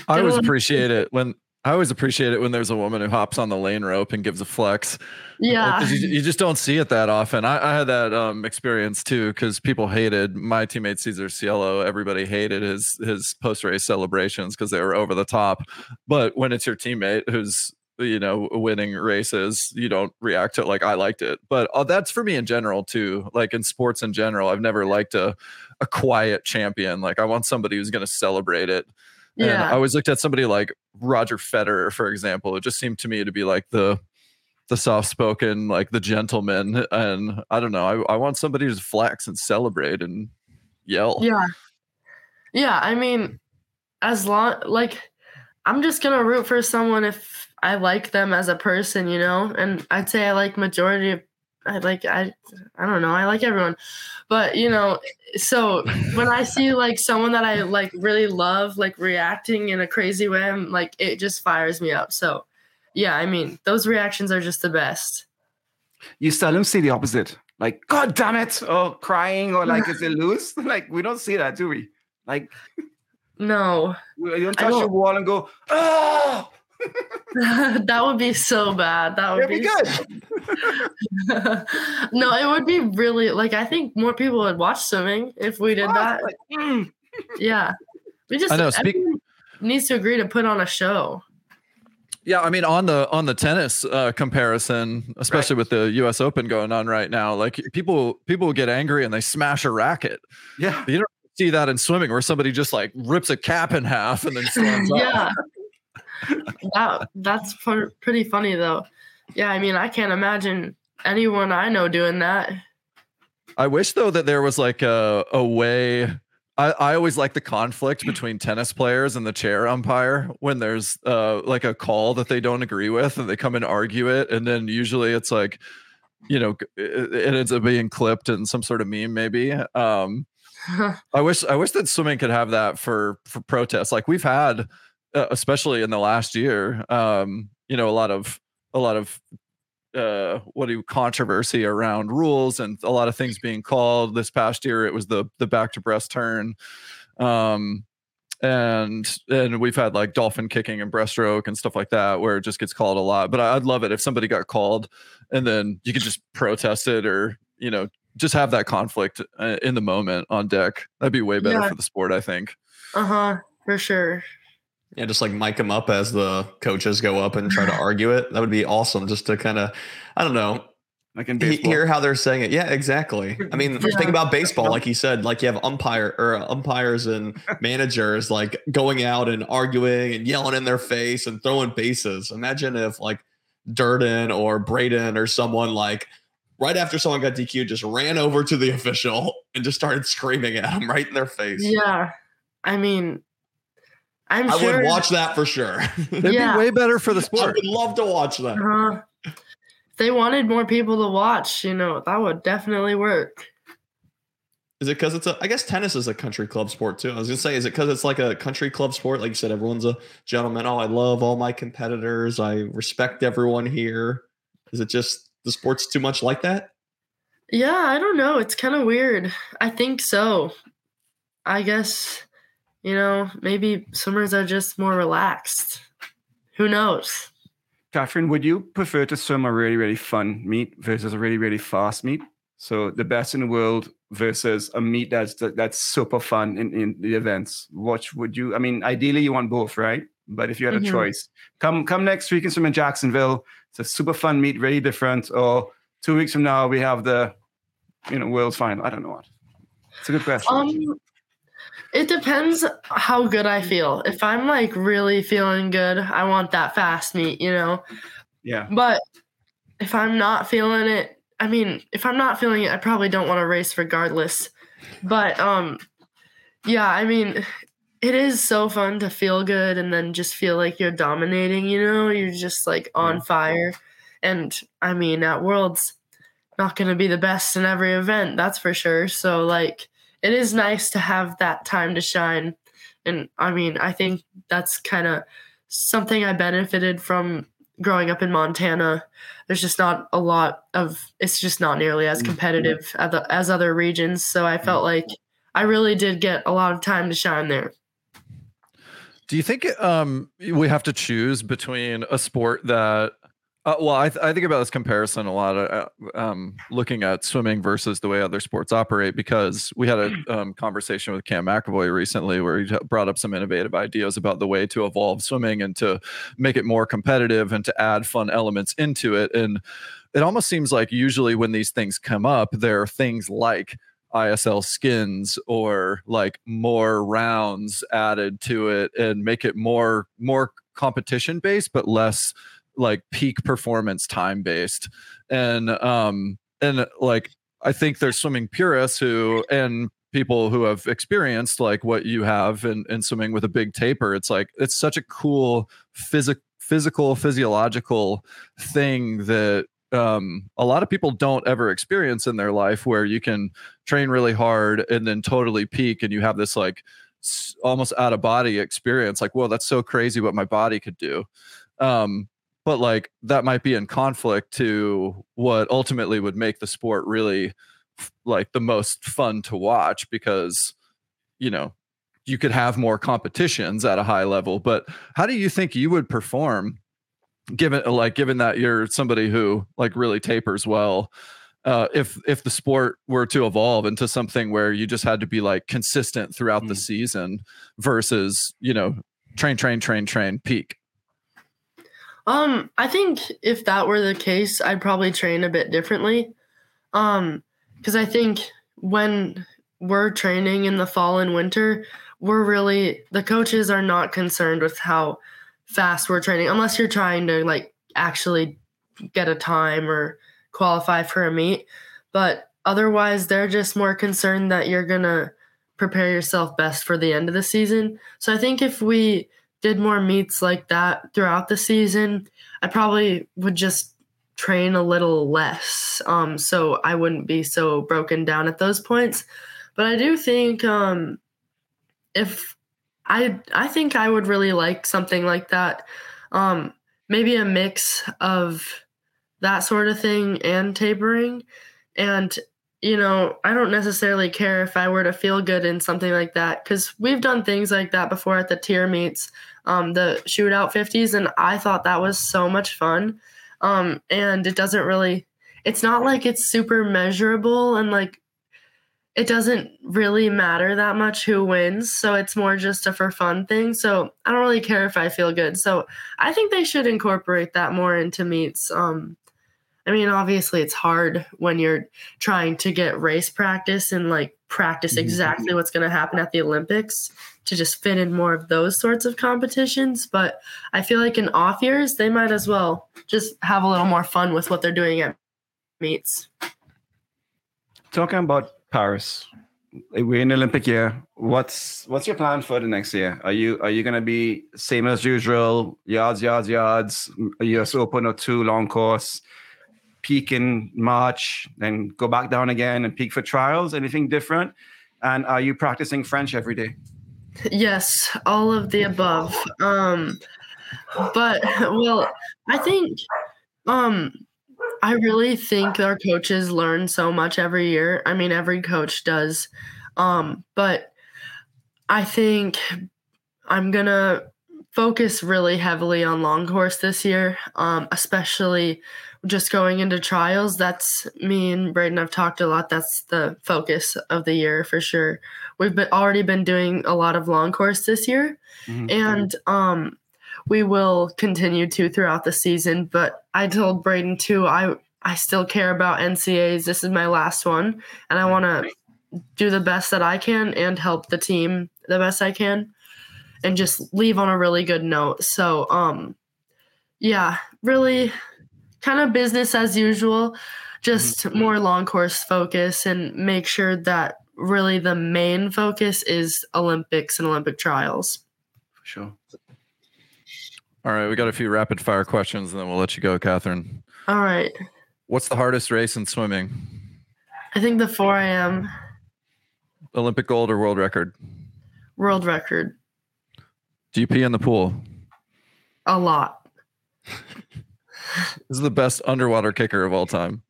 I always appreciate it when I always appreciate it when there's a woman who hops on the lane rope and gives a flex. Yeah, you, you, just don't see it that often. I, I had that um, experience too because people hated my teammate Cesar Cielo. Everybody hated his his post race celebrations because they were over the top. But when it's your teammate who's you know winning races, you don't react to it like I liked it. But uh, that's for me in general too. Like in sports in general, I've never liked a a quiet champion. Like I want somebody who's going to celebrate it. And Yeah. I always looked at somebody like Roger Federer, for example. It just seemed to me to be like the the soft spoken, like the gentleman. And I don't know. I, I want somebody to flex and celebrate and yell. Yeah. Yeah, I mean, as long like I'm just gonna root for someone if I like them as a person, you know? And I'd say I like majority of I like I I don't know, I like everyone. But you know, so when I see like someone that I like really love like reacting in a crazy way, I'm like it just fires me up. So yeah, I mean, those reactions are just the best. You seldom see the opposite. Like, God damn it, or crying, or like, is it loose? Like, we don't see that, do we? Like, No. You don't touch the don't- wall and go, oh, that would be so bad. That would it'd be be good. no, it would be really like I think more people would watch swimming if we did that. Like, mm. Yeah, we just I know, speak- needs to agree to put on a show. Yeah, I mean on the on the tennis uh, comparison, especially right. with the U.S. Open going on right now, like people people get angry and they smash a racket. Yeah, you don't see that in swimming where somebody just like rips a cap in half and then stands yeah. That that's pretty funny though. Yeah, I mean, I can't imagine anyone I know doing that. I wish though that there was like a a way I, I always like the conflict between tennis players and the chair umpire when there's uh like a call that they don't agree with and they come and argue it and then usually it's like you know it, it ends up being clipped in some sort of meme maybe um I wish I wish that swimming could have that for for protests like we've had uh, especially in the last year um you know a lot of a lot of uh, what do you controversy around rules and a lot of things being called. This past year it was the the back to breast turn um and and we've had like dolphin kicking and breaststroke and stuff like that where it just gets called a lot but i'd love it if somebody got called and then you could just protest it or you know just have that conflict uh, in the moment on deck. That'd be way better yeah. for the sport i think. Uh-huh for sure yeah, just like mic them up as the coaches go up and try to argue it. That would be awesome just to kind of, I don't know, like in baseball. hear how they're saying it. Yeah, exactly. I mean, yeah. think about baseball, like you said, like you have umpire or uh, umpires and managers like going out and arguing and yelling in their face and throwing bases. Imagine if like Durden or Braden or someone like right after someone got DQ just ran over to the official and just started screaming at him right in their face. Yeah. I mean, I'm I sure, would watch that for sure. It'd yeah. be way better for the sport. I would love to watch that. Uh-huh. If they wanted more people to watch, you know, that would definitely work. Is it because it's a? I guess tennis is a country club sport too. I was gonna say, is it because it's like a country club sport? Like you said, everyone's a gentleman. Oh, I love all my competitors. I respect everyone here. Is it just the sport's too much like that? Yeah, I don't know. It's kind of weird. I think so. I guess you know, maybe swimmers are just more relaxed. Who knows? Katharine, would you prefer to swim a really, really fun meet versus a really, really fast meet? So the best in the world versus a meet that's that's super fun in, in the events. What would you? I mean, ideally you want both, right? But if you had mm-hmm. a choice, come come next week and swim in Jacksonville. It's a super fun meet, really different. Or two weeks from now we have the, you know, world's final. I don't know what. It's a good question. Um, it depends how good I feel. If I'm like really feeling good, I want that fast meet, you know? Yeah. But if I'm not feeling it, I mean, if I'm not feeling it, I probably don't want to race regardless. But um yeah, I mean, it is so fun to feel good and then just feel like you're dominating, you know? You're just like on fire. And I mean, at Worlds not going to be the best in every event, that's for sure. So like it is nice to have that time to shine. And I mean, I think that's kind of something I benefited from growing up in Montana. There's just not a lot of, it's just not nearly as mm-hmm. competitive as, as other regions. So I felt mm-hmm. like I really did get a lot of time to shine there. Do you think um, we have to choose between a sport that uh, well, I, th- I think about this comparison a lot, uh, um, looking at swimming versus the way other sports operate, because we had a um, conversation with Cam McEvoy recently where he brought up some innovative ideas about the way to evolve swimming and to make it more competitive and to add fun elements into it. And it almost seems like usually when these things come up, there are things like ISL skins or like more rounds added to it and make it more more competition based, but less like peak performance time based and um and like i think there's swimming purists who and people who have experienced like what you have in, in swimming with a big taper. It's like it's such a cool physical physical physiological thing that um, a lot of people don't ever experience in their life where you can train really hard and then totally peak and you have this like almost out of body experience like whoa that's so crazy what my body could do. Um, but like that might be in conflict to what ultimately would make the sport really like the most fun to watch because you know you could have more competitions at a high level but how do you think you would perform given like given that you're somebody who like really tapers well uh, if if the sport were to evolve into something where you just had to be like consistent throughout mm. the season versus you know train train train train peak Um, I think if that were the case, I'd probably train a bit differently. Um, because I think when we're training in the fall and winter, we're really the coaches are not concerned with how fast we're training unless you're trying to like actually get a time or qualify for a meet. But otherwise, they're just more concerned that you're gonna prepare yourself best for the end of the season. So I think if we did more meets like that throughout the season, I probably would just train a little less. Um, so I wouldn't be so broken down at those points. But I do think um, if I I think I would really like something like that. Um, maybe a mix of that sort of thing and tapering. And you know, I don't necessarily care if I were to feel good in something like that because we've done things like that before at the tier meets, um, the shootout 50s, and I thought that was so much fun. Um, and it doesn't really, it's not like it's super measurable and like it doesn't really matter that much who wins. So it's more just a for fun thing. So I don't really care if I feel good. So I think they should incorporate that more into meets. Um, I mean, obviously, it's hard when you're trying to get race practice and like practice Mhm. exactly what's going to happen at the Olympics to just fit in more of those sorts of competitions. But I feel like in off years, they might as well just have a little more fun with what they're doing at meets. Talking about Paris, we're in the Olympic year. What's what's your plan for the next year? Are you are you gonna be same as usual? Yards, yards, yards. US Open or two long course, peak in March, then go back down again and peak for trials. Anything different? And are you practicing French every day? Yes, all of the above. Um, but well, I think um, I really think our coaches learn so much every year. I mean, every coach does. Um, but I think I'm gonna focus really heavily on long course this year, um, especially just going into trials. That's me and Braden have talked a lot. That's the focus of the year for sure. We've been already been doing a lot of long course this year, Mhm. and um, we will continue to throughout the season. But I told Braden too. I I still care about NCAAs. This is my last one, and I want to do the best that I can and help the team the best I can, and just leave on a really good note. So um, yeah, really, kind of business as usual. Just mm-hmm. more long course focus and make sure that really the main focus is Olympics and Olympic trials. for sure. All right, we got a few rapid fire questions, and then we'll let you go, Katharine. All right. What's the hardest race in swimming? I think the 4 IM Olympic gold or world record? world record. Do you pee in the pool? A lot. This is the best underwater kicker of all time.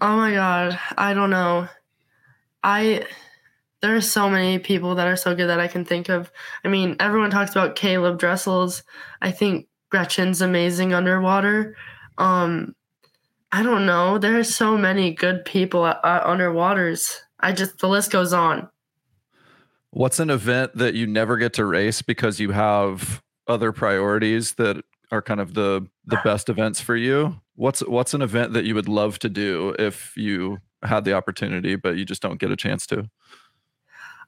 Oh my god. I don't know. I there are so many people that are so good that I can think of. I mean, everyone talks about Caeleb Dressel's. I think Gretchen's amazing underwater. Um I don't know. There are so many good people at, at underwaters. I just the list goes on. What's an event that you never get to race because you have other priorities that are kind of the the best events for you? What's what's an event that you would love to do if you had the opportunity but you just don't get a chance to?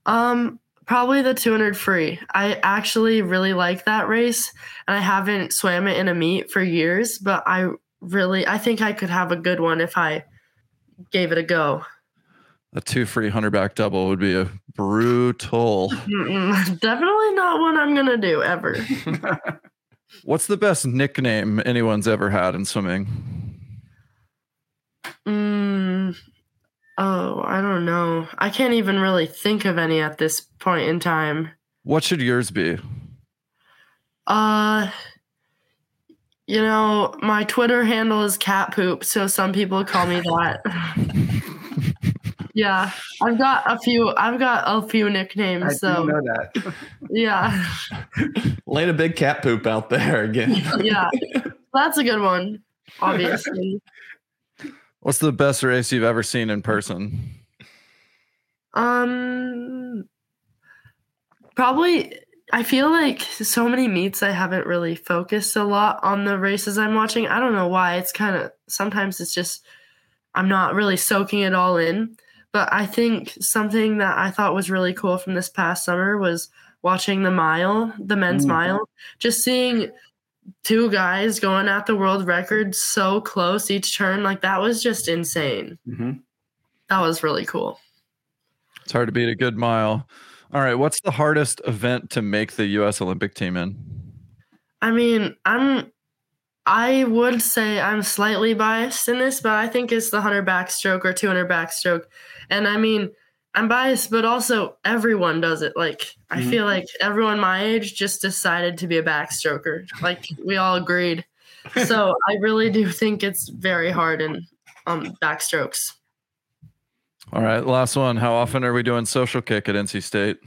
Um, probably the 200 free. I actually really like that race, and I haven't swam it in a meet for years. But I really, I think I could have a good one if I gave it a go. A two free hundred back double would be a brutal. Definitely not one I'm gonna do ever. What's the best nickname anyone's ever had in swimming? Mm, oh, I don't know. I can't even really think of any at this point in time. What should yours be? Uh, you know, my Twitter handle is cat poop, so some people call me that. yeah, I've got a few. I've got a few I nicknames. didn't So know that. yeah, Laying a big cat poop out there again. yeah, that's a good one. Obviously, What's the best race you've ever seen in person? um, probably I feel like so many meets I haven't really focused a lot on the races I'm watching. I don't know why. It's kind of sometimes it's just I'm not really soaking it all in. But I think something that I thought was really cool from this past summer was watching the mile, the men's Mm. mile, just seeing two guys going at the world record so close each turn. Like that was just insane. Mhm. That was really cool. It's hard to beat a good mile. All right, what's the hardest event to make the U.S. Olympic team in? I mean, I'm I would say I'm slightly biased in this, but I think it's the 100 backstroke or 200 backstroke. And I mean, I'm biased, but also everyone does it. Like I Mhm. feel like everyone my age just decided to be a backstroker. Like we all agreed. So I really do think it's very hard in um backstrokes. All right, last one. How often are we doing social kick at NC State?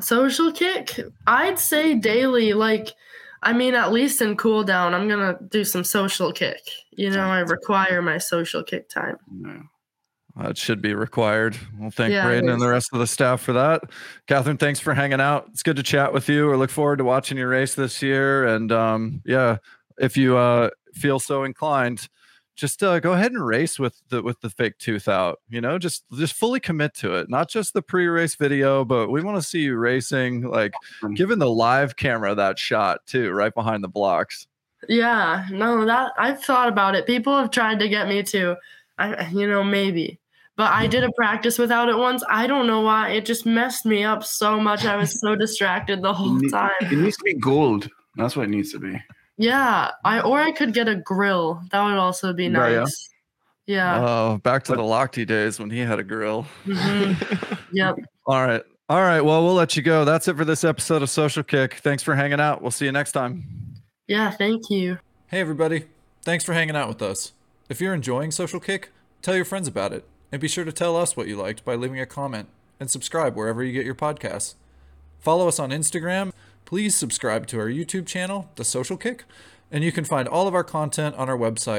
Social kick, I'd say daily. Like, I mean, at least in cool down, I'm gonna do some social kick. You know, I require my social kick time. No. That should be required. Well, thank Yeah, Braden and the rest of the staff for that. Katharine, thanks for hanging out. It's good to chat with you. I look forward to watching your race this year. And um, yeah, if you uh, feel so inclined, just uh, go ahead and race with the with the fake tooth out. You know, just just fully commit to it. Not just the pre-race video, but we want to see you racing. Like giving the live camera that shot too, right behind the blocks. Yeah, no, that I've thought about it. People have tried to get me to, I, you know, maybe. But I did a practice without it once. I don't know why. It just messed me up so much. I was so distracted the whole time. It needs to be gold. That's what it needs to be. Yeah, I or I could get a grill. That would also be Yeah, yeah. nice. Yeah. Oh, back to the Lochte days when he had a grill. mhm, Yep. All right. All right. Well, we'll let you go. That's it for this episode of Social Kick. Thanks for hanging out. We'll see you next time. Yeah. Thank you. Hey, everybody. Thanks for hanging out with us. If you're enjoying Social Kick, tell your friends about it. And be sure to tell us what you liked by leaving a comment and subscribe wherever you get your podcasts. Follow us on Instagram. Please subscribe to our YouTube channel, The Social Kick. And you can find all of our content on our website,